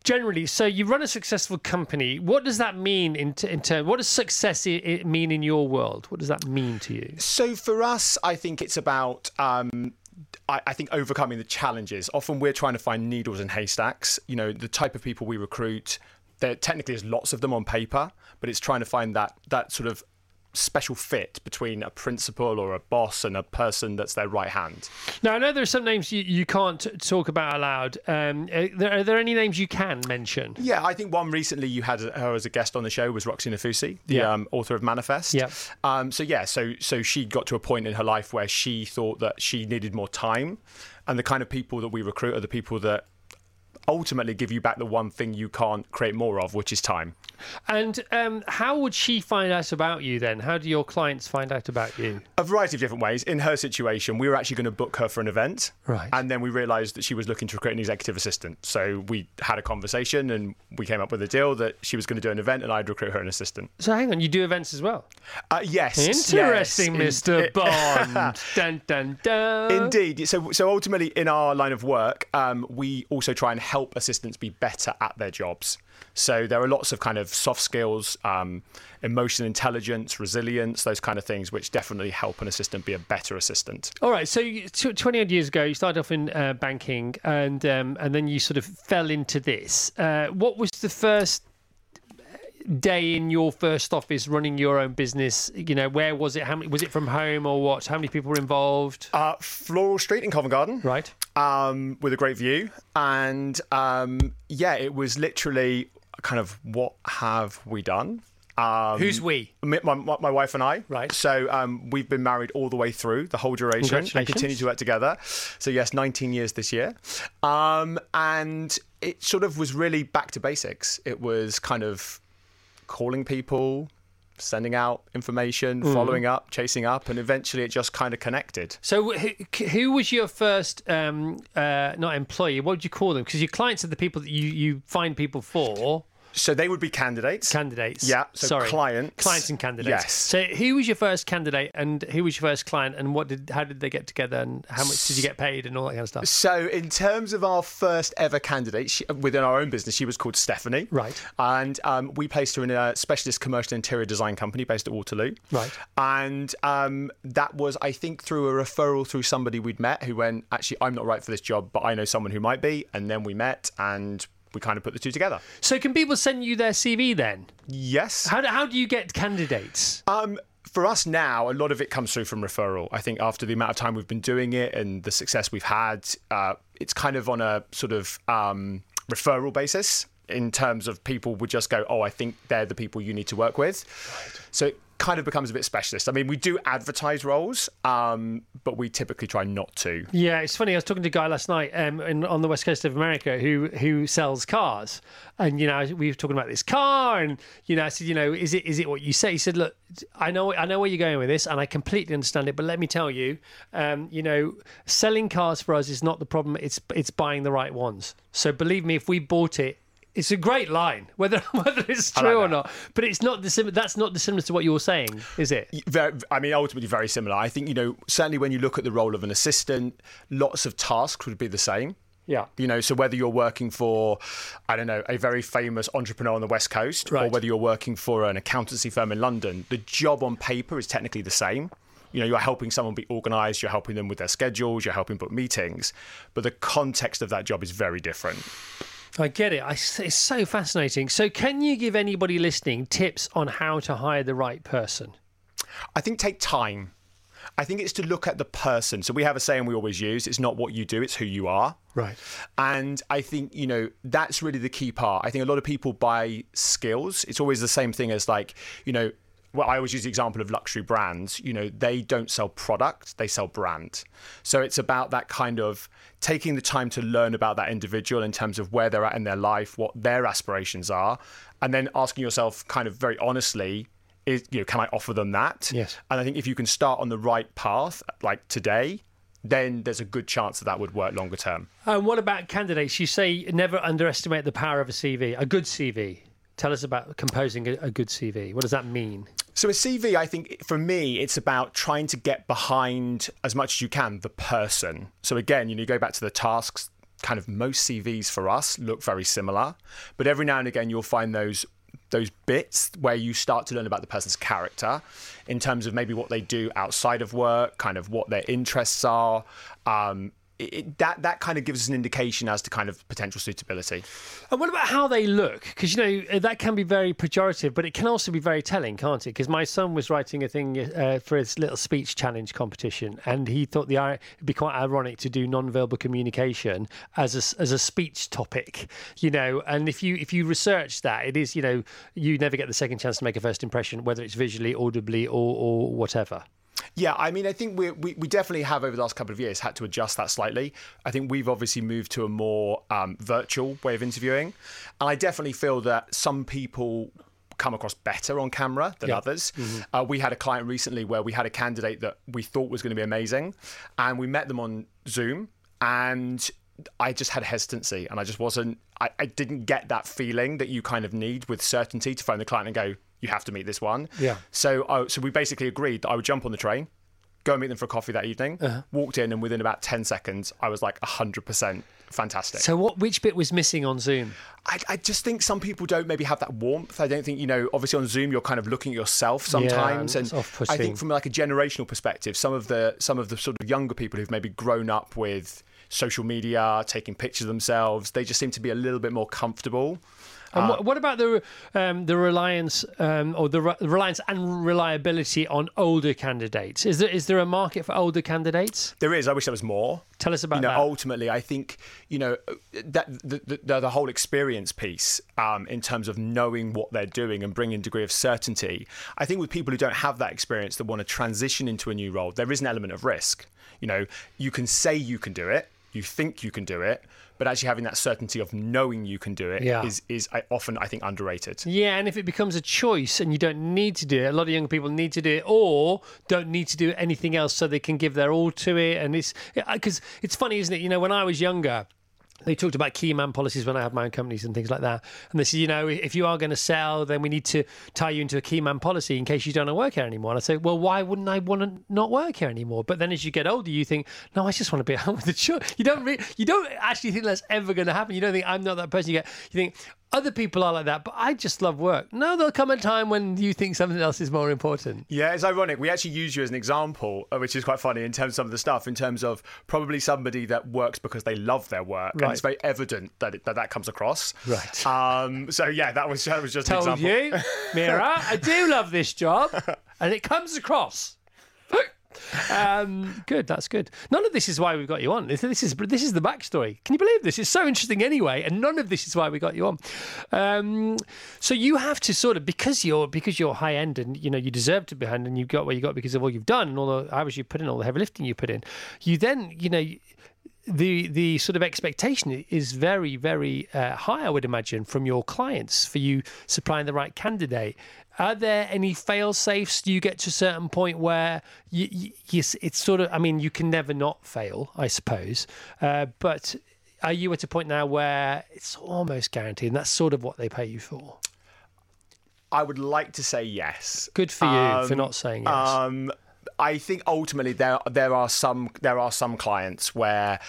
Generally, so you run a successful company. What does that mean in, t- in terms? What does success i- mean in your world? What does that mean to you? So for us, I think it's about. Um, I I think overcoming the challenges. Often we're trying to find needles in haystacks. You know, the type of people we recruit, there technically is lots of them on paper, but it's trying to find that that sort of special fit between a principal or a boss and a person that's their right hand. Now, I know there are some names you, you can't talk about aloud. Um, are, there, are there any names you can mention? Yeah, I think one recently you had her as a guest on the show was Roxie Nafousi, the Yeah. um, author of Manifest. Yeah. Um, so yeah, so so she got to a point in her life where she thought that she needed more time, and the kind of people that we recruit are the people that ultimately give you back the one thing you can't create more of, which is time. And um, how would she find out about you then? How do your clients find out about you? A variety of different ways. In her situation, we were actually going to book her for an event. Right. And then we realised that she was looking to recruit an executive assistant. So we had a conversation and we came up with a deal that she was going to do an event and I'd recruit her an assistant. So hang on, you do events as well. Uh, yes. Interesting, yes. Mr. In- Bond. dun dun dun. Indeed. So, so ultimately, in our line of work, um, we also try and help assistants be better at their jobs. So there are lots of kind of soft skills, um, emotional intelligence, resilience, those kind of things, which definitely help an assistant be a better assistant. All right. So you- tw- twenty odd years ago, you started off in uh, banking, and um, and then you sort of fell into this. Uh, what was the first day in your first office running your own business? You know, where was it? How many was it from home or what? How many people were involved? Uh, Floral Street in Covent Garden. Right. um, with a great view. And um, yeah, it was literally kind of what have we done? Um, Who's we? My, my, my wife and I. Right. So um, we've been married all the way through the whole duration and continue to work together. So yes, 19 years this year. Um, and it sort of was really back to basics. It was kind of calling people, sending out information, Mm. following up, chasing up, and eventually it just kind of connected. So who, who was your first, um, uh, not employee? What would you call them? Because your clients are the people that you, you find people for. So they would be candidates. Candidates. Yeah, so Sorry. clients. Clients and candidates. Yes. So who was your first candidate and who was your first client and what did how did they get together and how much did you get paid and all that kind of stuff? So, in terms of our first ever candidate she, within our own business, she was called Stephanie. Right. And um, we placed her in a specialist commercial interior design company based at Waterloo. Right. And um, that was, I think, through a referral through somebody we'd met who went, actually, I'm not right for this job, but I know someone who might be. And then we met and we kind of put the two together. So can people send you their CV then? Yes. How do, how do you get candidates? Um, for us now, a lot of it comes through from referral. I think after the amount of time we've been doing it and the success we've had, uh, it's kind of on a sort of um, referral basis in terms of people would just go, oh, I think they're the people you need to work with. So it kind of becomes a bit specialist. I mean, we do advertise roles, um, but we typically try not to. Yeah, it's funny. I was talking to a guy last night um, in, on the west coast of America who who sells cars, and you know we were talking about this car, and you know I said, you know, is it is it what you say? He said, look, I know I know where you're going with this, and I completely understand it, but let me tell you, um, you know, selling cars for us is not the problem. It's it's buying the right ones. So believe me, if we bought it. It's a great line, whether whether it's true like or not. But it's not dissimilar. That's not dissimilar to what you're saying, is it? Very, I mean, ultimately very similar. I think you know certainly when you look at the role of an assistant, lots of tasks would be the same. Yeah. You know, so whether you're working for, I don't know, a very famous entrepreneur on the West Coast, or whether you're working for an accountancy firm in London, the job on paper is technically the same. You know, you're helping someone be organised, you're helping them with their schedules, you're helping book meetings, but the context of that job is very different. I get it. I, it's so fascinating. So, can you give anybody listening tips on how to hire the right person? I think take time. I think it's to look at the person. So we have a saying we always use: "It's not what you do; it's who you are." Right. And I think you know that's really the key part. I think a lot of people buy skills. It's always the same thing as like you know. Well, I always use the example of luxury brands. You know, they don't sell product; they sell brand. So it's about that kind of taking the time to learn about that individual in terms of where they're at in their life, what their aspirations are, and then asking yourself, kind of very honestly, is you know, can I offer them that? Yes. And I think if you can start on the right path, like today, then there's a good chance that that would work longer term. And what about candidates? You say never underestimate the power of a CV, a good CV. Tell us about composing a, a good CV. What does that mean? So a CV, I think for me, it's about trying to get behind as much as you can the person. So again, you know, you go back to the tasks. Kind of most CVs for us look very similar, but every now and again you'll find those those bits where you start to learn about the person's character in terms of maybe what they do outside of work, kind of what their interests are. Um, it, that that kind of gives us an indication as to kind of potential suitability. And what about how they look? Because you know that can be very pejorative, but it can also be very telling, can't it? Because my son was writing a thing uh, for his little speech challenge competition, and he thought the it'd be quite ironic to do non-verbal communication as a, as a speech topic. You know, and if you if you research that, it is you know you never get the second chance to make a first impression, whether it's visually, audibly, or or whatever. Yeah, I mean, I think we, we we definitely have over the last couple of years had to adjust that slightly. I think we've obviously moved to a more um, virtual way of interviewing, and I definitely feel that some people come across better on camera than Yeah. others. Uh, we had a client recently where we had a candidate that we thought was going to be amazing, and we met them on Zoom, and I just had hesitancy, and I just wasn't. I, I didn't get that feeling that you kind of need with certainty to phone the client and go, "You have to meet this one." Yeah. So, oh, so we basically agreed that I would jump on the train, go and meet them for a coffee that evening. Uh-huh. Walked in, and within about ten seconds, I was like hundred percent fantastic. So what? Which bit was missing on Zoom? I, I just think some people don't maybe have that warmth. I don't think you know. Obviously, on Zoom, you're kind of looking at yourself sometimes, and and. I think from like a generational perspective, some of the some of the sort of younger people who've maybe grown up with social media, taking pictures of themselves, they just seem to be a little bit more comfortable. And what, what about the um, the reliance um, or the re- reliance and reliability on older candidates? Is there is there a market for older candidates? There is. I wish there was more. Tell us about you know, that. ultimately, I think you know that the the, the, the whole experience piece um, in terms of knowing what they're doing and bringing a degree of certainty. I think with people who don't have that experience that want to transition into a new role, there is an element of risk. You know, you can say you can do it, you think you can do it, but actually having that certainty of knowing you can do it is Yeah. is I, often I think underrated. Yeah, and if it becomes a choice and you don't need to do it, a lot of young people need to do it or don't need to do anything else so they can give their all to it. And it's because it's funny, isn't it? You know, when I was younger, they talked about key man policies when I had my own companies and things like that. And they said, you know, if you are going to sell, then we need to tie you into a key man policy in case you don't want to work here anymore. And I say, well, why wouldn't I want to not work here anymore? But then as you get older, you think, no, I just want to be at home with the children. You don't, re- you don't actually think that's ever going to happen. You don't think I'm not that person. You get, you think other people are like that, but I just love work. No, there'll come a time when you think something else is more important. Yeah, it's ironic. We actually use you as an example, uh, which is quite funny in terms of some of the stuff, in terms of probably somebody that works because they love their work, and it's very evident that it, that, that comes across. Right. Um. So yeah, that was that was just an Told example. you, Mira, I do love this job, and it comes across. Um, good, that's good. None of this is why we've got you on. This, this is this is the backstory. Can you believe this? It's so interesting anyway, and none of this is why we got you on. Um, so you have to sort of because you're because you're high end and you know you deserve to be high end and you got where you got because of all you've done and all the hours you put in, all the heavy lifting you put in. You then you know the the sort of expectation is very very uh, high i would imagine from your clients for you supplying the right candidate are there any fail safes do you get to a certain point where you, you, it's sort of i mean you can never not fail i suppose uh, but are you at a point now where it's almost guaranteed, and that's sort of what they pay you for? I would like to say yes. Good for you for Um, not saying yes. Um, I think ultimately there there are some there are some clients where,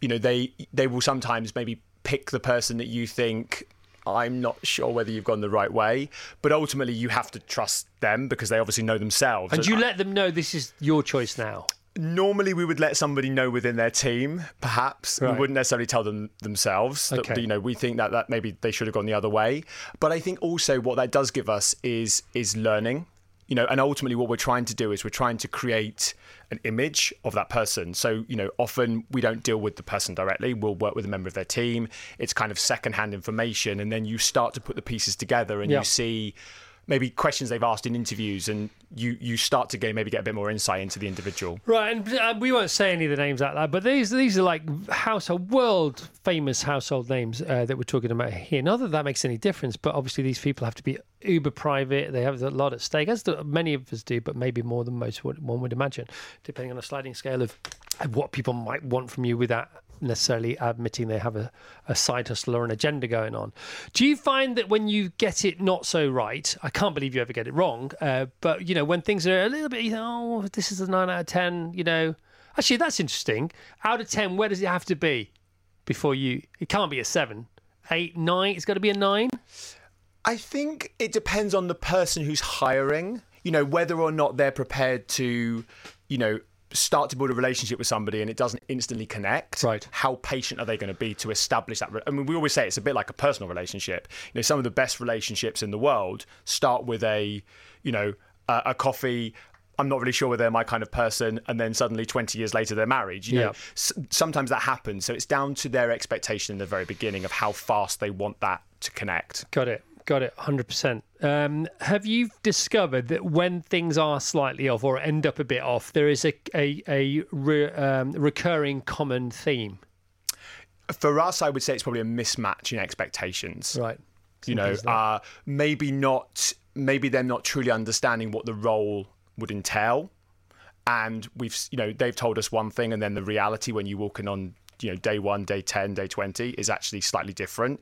you know, they they will sometimes maybe pick the person that you think I'm not sure whether you've gone the right way, but ultimately you have to trust them because they obviously know themselves. and you let them know this is your choice now. Normally, we would let somebody know within their team. Perhaps Right. we wouldn't necessarily tell them themselves. That, Okay. you know, we think that that maybe they should have gone the other way. But I think also what that does give us is is learning. You know, and ultimately, what we're trying to do is we're trying to create an image of that person. So, you know, often we don't deal with the person directly. We'll work with a member of their team. It's kind of secondhand information, and then you start to put the pieces together, and Yeah. you see maybe questions they've asked in interviews, and you you start to get maybe get a bit more insight into the individual. Right, and uh, we won't say any of the names out loud, but these these are like household, world famous household names uh, that we're talking about here. Not that that makes any difference, but obviously these people have to be uber private. They have a lot at stake, as many of us do, but maybe more than most would, one would imagine, depending on a sliding scale of of what people might want from you without necessarily admitting they have a, a side hustle or an agenda going on. Do you find that when you get it not so right, I can't believe you ever get it wrong, uh, but you know, when things are a little bit, you know, oh, this is a nine out of 10, you know, actually, that's interesting. Out of 10, where does it have to be before you, it can't be a seven, eight, nine, it's got to be a nine? I think it depends on the person who's hiring, you know, whether or not they're prepared to, you know, start to build a relationship with somebody and it doesn't instantly connect. Right. How patient are they going to be to establish that? re- I mean, we always say it's a bit like a personal relationship. You know, some of the best relationships in the world start with a, you know, a, a coffee. I'm not really sure whether they're my kind of person, and then suddenly 20 years later they're married. You know, Yeah. S- sometimes that happens. So it's down to their expectation in the very beginning of how fast they want that to connect. Got it. Got it. 100%. Um, have you discovered that when things are slightly off or end up a bit off, there is a, a, a re, um, recurring common theme? for us, I would say it's probably a mismatch in expectations. Right. You know, uh, maybe not. Maybe they're not truly understanding what the role would entail, and we've, you know, they've told us one thing, and then the reality when you walk in on, you know, day one, day ten, day twenty is actually slightly different.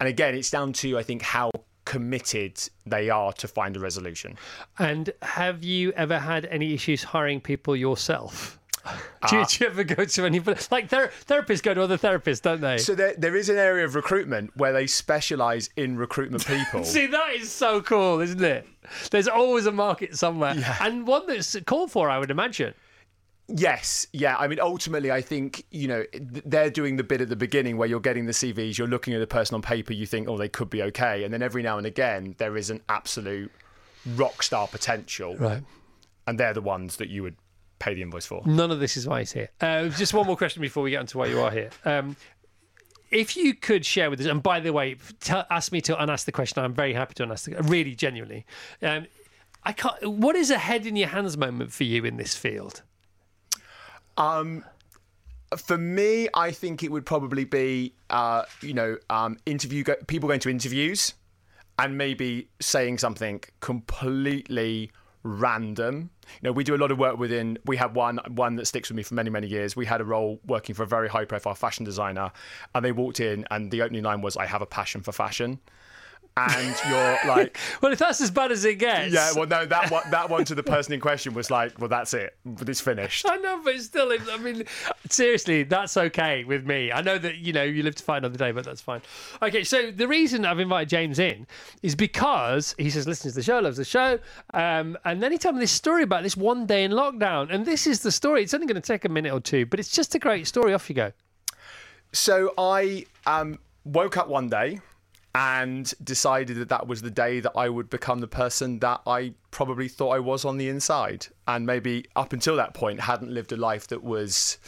And again, it's down to I think how committed they are to find a resolution. And have you ever had any issues hiring people yourself? Do you, do you ever go to any like ther- therapists go to other therapists, don't they? So there, there is an area of recruitment where they specialise in recruitment people. See, that is so cool, isn't it? There's always a market somewhere, and one that's called for, I would imagine. Yes, yeah. I mean, ultimately, I think you know they're doing the bit at the beginning where you're getting the CVs, you're looking at the person on paper, you think, oh, they could be okay, and then every now and again there is an absolute rock star potential, Right. and they're the ones that you would pay the invoice for. None of this is why he's here. Uh, just one more question before we get into why you are here. Um, if you could share with us, and by the way, tell, ask me to unask the question. I'm very happy to unask the really genuinely. Um, I can't. What is a head in your hands moment for you in this field? Um, for me, I think it would probably be, uh, you know, um, interview go- people going to interviews and maybe saying something completely random. You know, we do a lot of work within. We have one one that sticks with me for many many years. We had a role working for a very high profile fashion designer, and they walked in, and the opening line was, "I have a passion for fashion." And you're like, Well, if that's as bad as it gets, yeah, well, no, that one, that one to the person in question was like, well, that's it, it's finished. I know, but it's still, I mean, seriously, that's okay with me. I know that you know you live to fight another day, but that's fine. Okay, so the reason I've invited James in is because he says listen to the show, loves the show, um, and then he told me this story about this one day in lockdown, and this is the story. It's only going to take a minute or two, but it's just a great story. Off you go. So I um, woke up one day and decided that that was the day that I would become the person that I probably thought I was on the inside, and maybe up until that point hadn't lived a life that was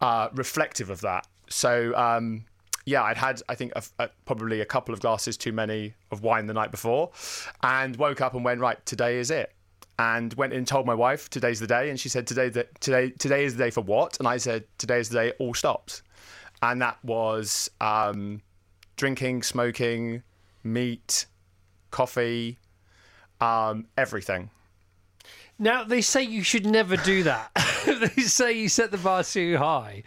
uh, reflective of that. So. Um, yeah, I'd had, I think, a, a, probably a couple of glasses too many of wine the night before, and woke up and went, right, today is it. And went in and told my wife, today's the day. And she said, today, that today, today is the day for what? And I said, today is the day it all stops. And that was um, drinking, smoking, meat, coffee, um, everything. Now they say you should never do that. they say you set the bar too high.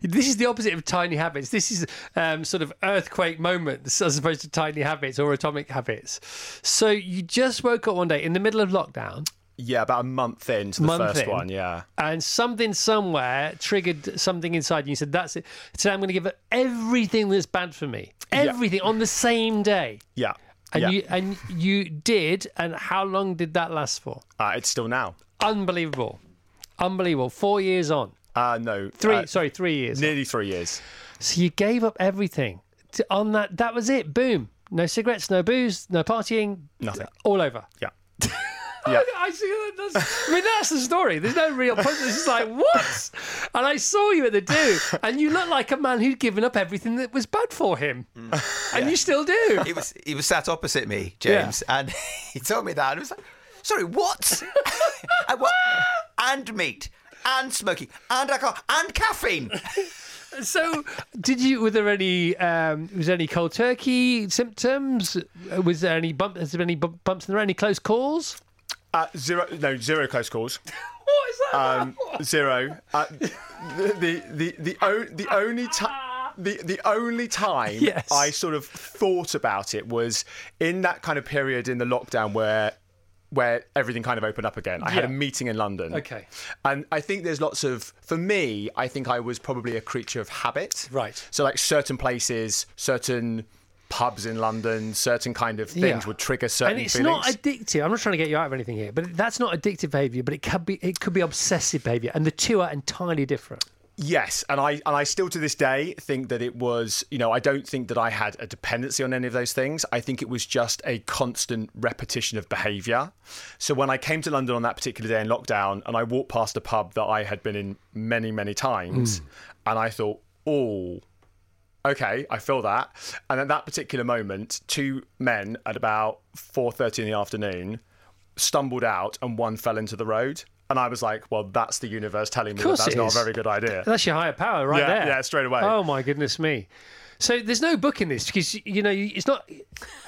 This is the opposite of tiny habits. This is um, sort of earthquake moments as opposed to tiny habits or atomic habits. So you just woke up one day in the middle of lockdown. Yeah, about a month into the Month first in. one. Yeah. and something somewhere triggered something inside you. You said, "That's it. Today I'm going to give everything that's bad for me, everything on the same day." Yeah. And yeah. you and you did. And how long did that last for? uh, it's still now. Unbelievable, unbelievable. Four years on, Uh, no. three. uh, sorry, three years. on. nearly three years. So you gave up everything to, on that. That was it. Boom. No cigarettes, no booze, no partying. Nothing. All over. Yeah. I see that. That's, I mean, that's the story. There's no real point. It's just like, what? And I saw you at the do, and you look like a man who'd given up everything that was bad for him. And you still do. He was he was sat opposite me, James, and he told me that. And I was like, "Sorry, what? and, what? and meat, and smoking, and alcohol, and caffeine." So, did you? Were there any? Um, was there any cold turkey symptoms? Was there any bump? Has there been any bump, bumps? Are there any close calls? Uh, zero. No, zero close calls. What is that? Um, zero. Uh, the the the the, o- the only time. The, the only time Yes. I sort of thought about it was in that kind of period in the lockdown where where everything kind of opened up again. I had a meeting in London. Okay. And I think there's lots of for me, I think I was probably a creature of habit. Right. So like certain places, certain pubs in London, certain kind of things Yeah. would trigger certain and it's feelings. not addictive. I'm not trying to get you out of anything here, but that's not addictive behaviour. But it could be. It could be obsessive behaviour, and the two are entirely different. Yes, and I and I still to this day think that it was, you know, I don't think that I had a dependency on any of those things. I think it was just a constant repetition of behaviour. So when I came to London on that particular day in lockdown and I walked past a pub that I had been in many, many times, mm. and I thought, oh, okay, I feel that. And at that particular moment, two men at about four thirty in the afternoon stumbled out and one fell into the road. And I was like, well, that's the universe telling me that that's not is. a very good idea. That's your higher power right Yeah, there. yeah, straight away. Oh my goodness me. So there's no book in this because you know it's not.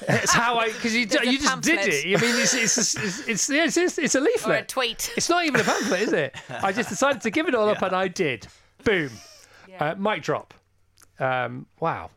It's how I because you, you just did it. I mean, it's it's it's it's, it's, it's, it's, it's a Or a tweet. It's not even a pamphlet, is it? I just decided to give it all up, and I did. Boom. Uh, mic drop. Um, wow.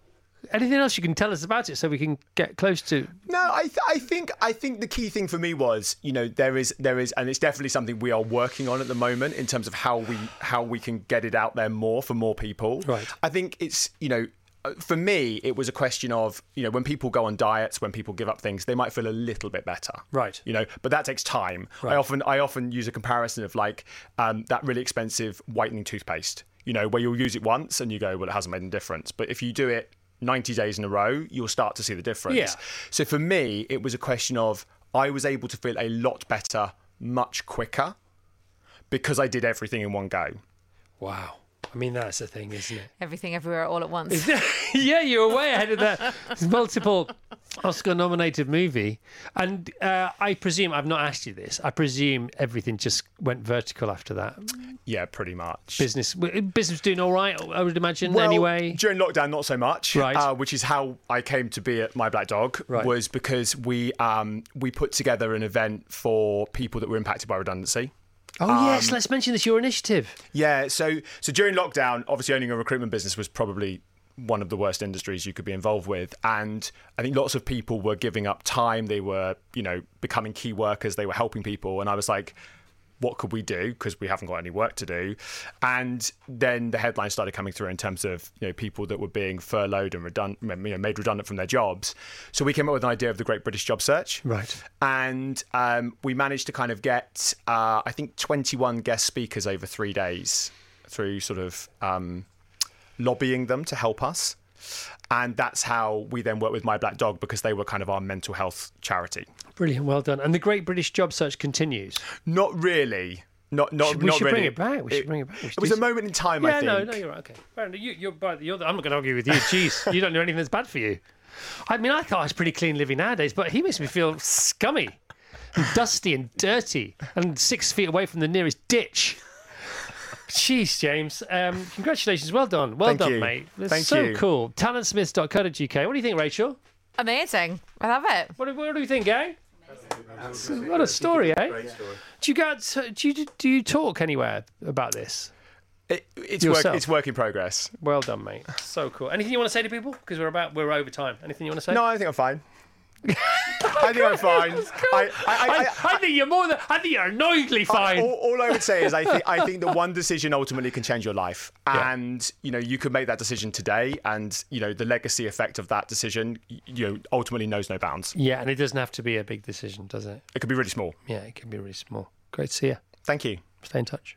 Anything else you can tell us about it so we can get close to? No, I, th- I think I think the key thing for me was, you know, there is there is, and it's definitely something we are working on at the moment in terms of how we how we can get it out there more for more people. Right. I think it's you know. uh, For me, it was a question of, you know, when people go on diets, when people give up things, they might feel a little bit better. Right. You know, but that takes time. I often I often use a comparison of like um, that really expensive whitening toothpaste. You know, where you'll use it once and you go, well, it hasn't made any difference. But if you do it 90 days in a row, you'll start to see the difference. Yeah. So for me, it was a question of I was able to feel a lot better much quicker because I did everything in one go. Wow. I mean, that's the thing, isn't it? Everything everywhere all at once. yeah, you're way ahead of the multiple Oscar-nominated movie. And uh, I presume I've not asked you this. I presume everything just went vertical after that. Yeah, pretty much. Business, business doing all right. I would imagine. Well, anyway, during lockdown, not so much. Right. Uh, which is how I came to be at My Black Dog. Right. Was because we um, we put together an event for people that were impacted by redundancy. Oh um, yes, let's mention this. Your initiative. Yeah, so so during lockdown, obviously owning a recruitment business was probably one of the worst industries you could be involved with and I think lots of people were giving up time they were you know becoming key workers they were helping people and I was like what could we do because we haven't got any work to do and then the headlines started coming through in terms of you know people that were being furloughed and redundant you know made redundant from their jobs so we came up with an idea of the great british job search Right. and um, we managed to kind of get uh, I think 21 guest speakers over three days through sort of um, lobbying them to help us. And that's how we then worked with My Black Dog because they were kind of our mental health charity. Brilliant, well done. And the Great British Job Search continues. Not really. Not not Should- we not should really. bring it back. We should bring it back. It was a moment in time. Yeah, I think. no, no, you're right. Okay. You, you're, but you're the, I'm not going to argue with you. Jeez, you don't know anything that's bad for you. I mean, I thought I was pretty clean living nowadays, but he makes me feel scummy, and dusty, and dirty, and six feet away from the nearest ditch. Jeez, James. Um, congratulations. Well done. Well Thank done, you. mate. That's Thank you. so you. cool. Talentsmiths.co.uk. What do you think, Rachel? Amazing. I love it. What, do- what do you think, gang? What a story, eh? Do you get? Do you do you talk anywhere about this? It, it's work, it's work in progress. Well done, mate. So cool. Anything you want to say to people? Because we're about we're over time. Anything you want to say? No, I think I'm fine. I think I'm fine. I, I, I, I, I think you're more than. I think you're annoyingly fine. All, all I would say is I think I think that one decision ultimately can change your life, Yeah. and you know you could make that decision today, and you know the legacy effect of that decision, you know, ultimately knows no bounds. yeah, and it doesn't have to be a big decision, does it? It could be really small. Yeah, it can be really small. Great to see you. Thank you. Stay in touch.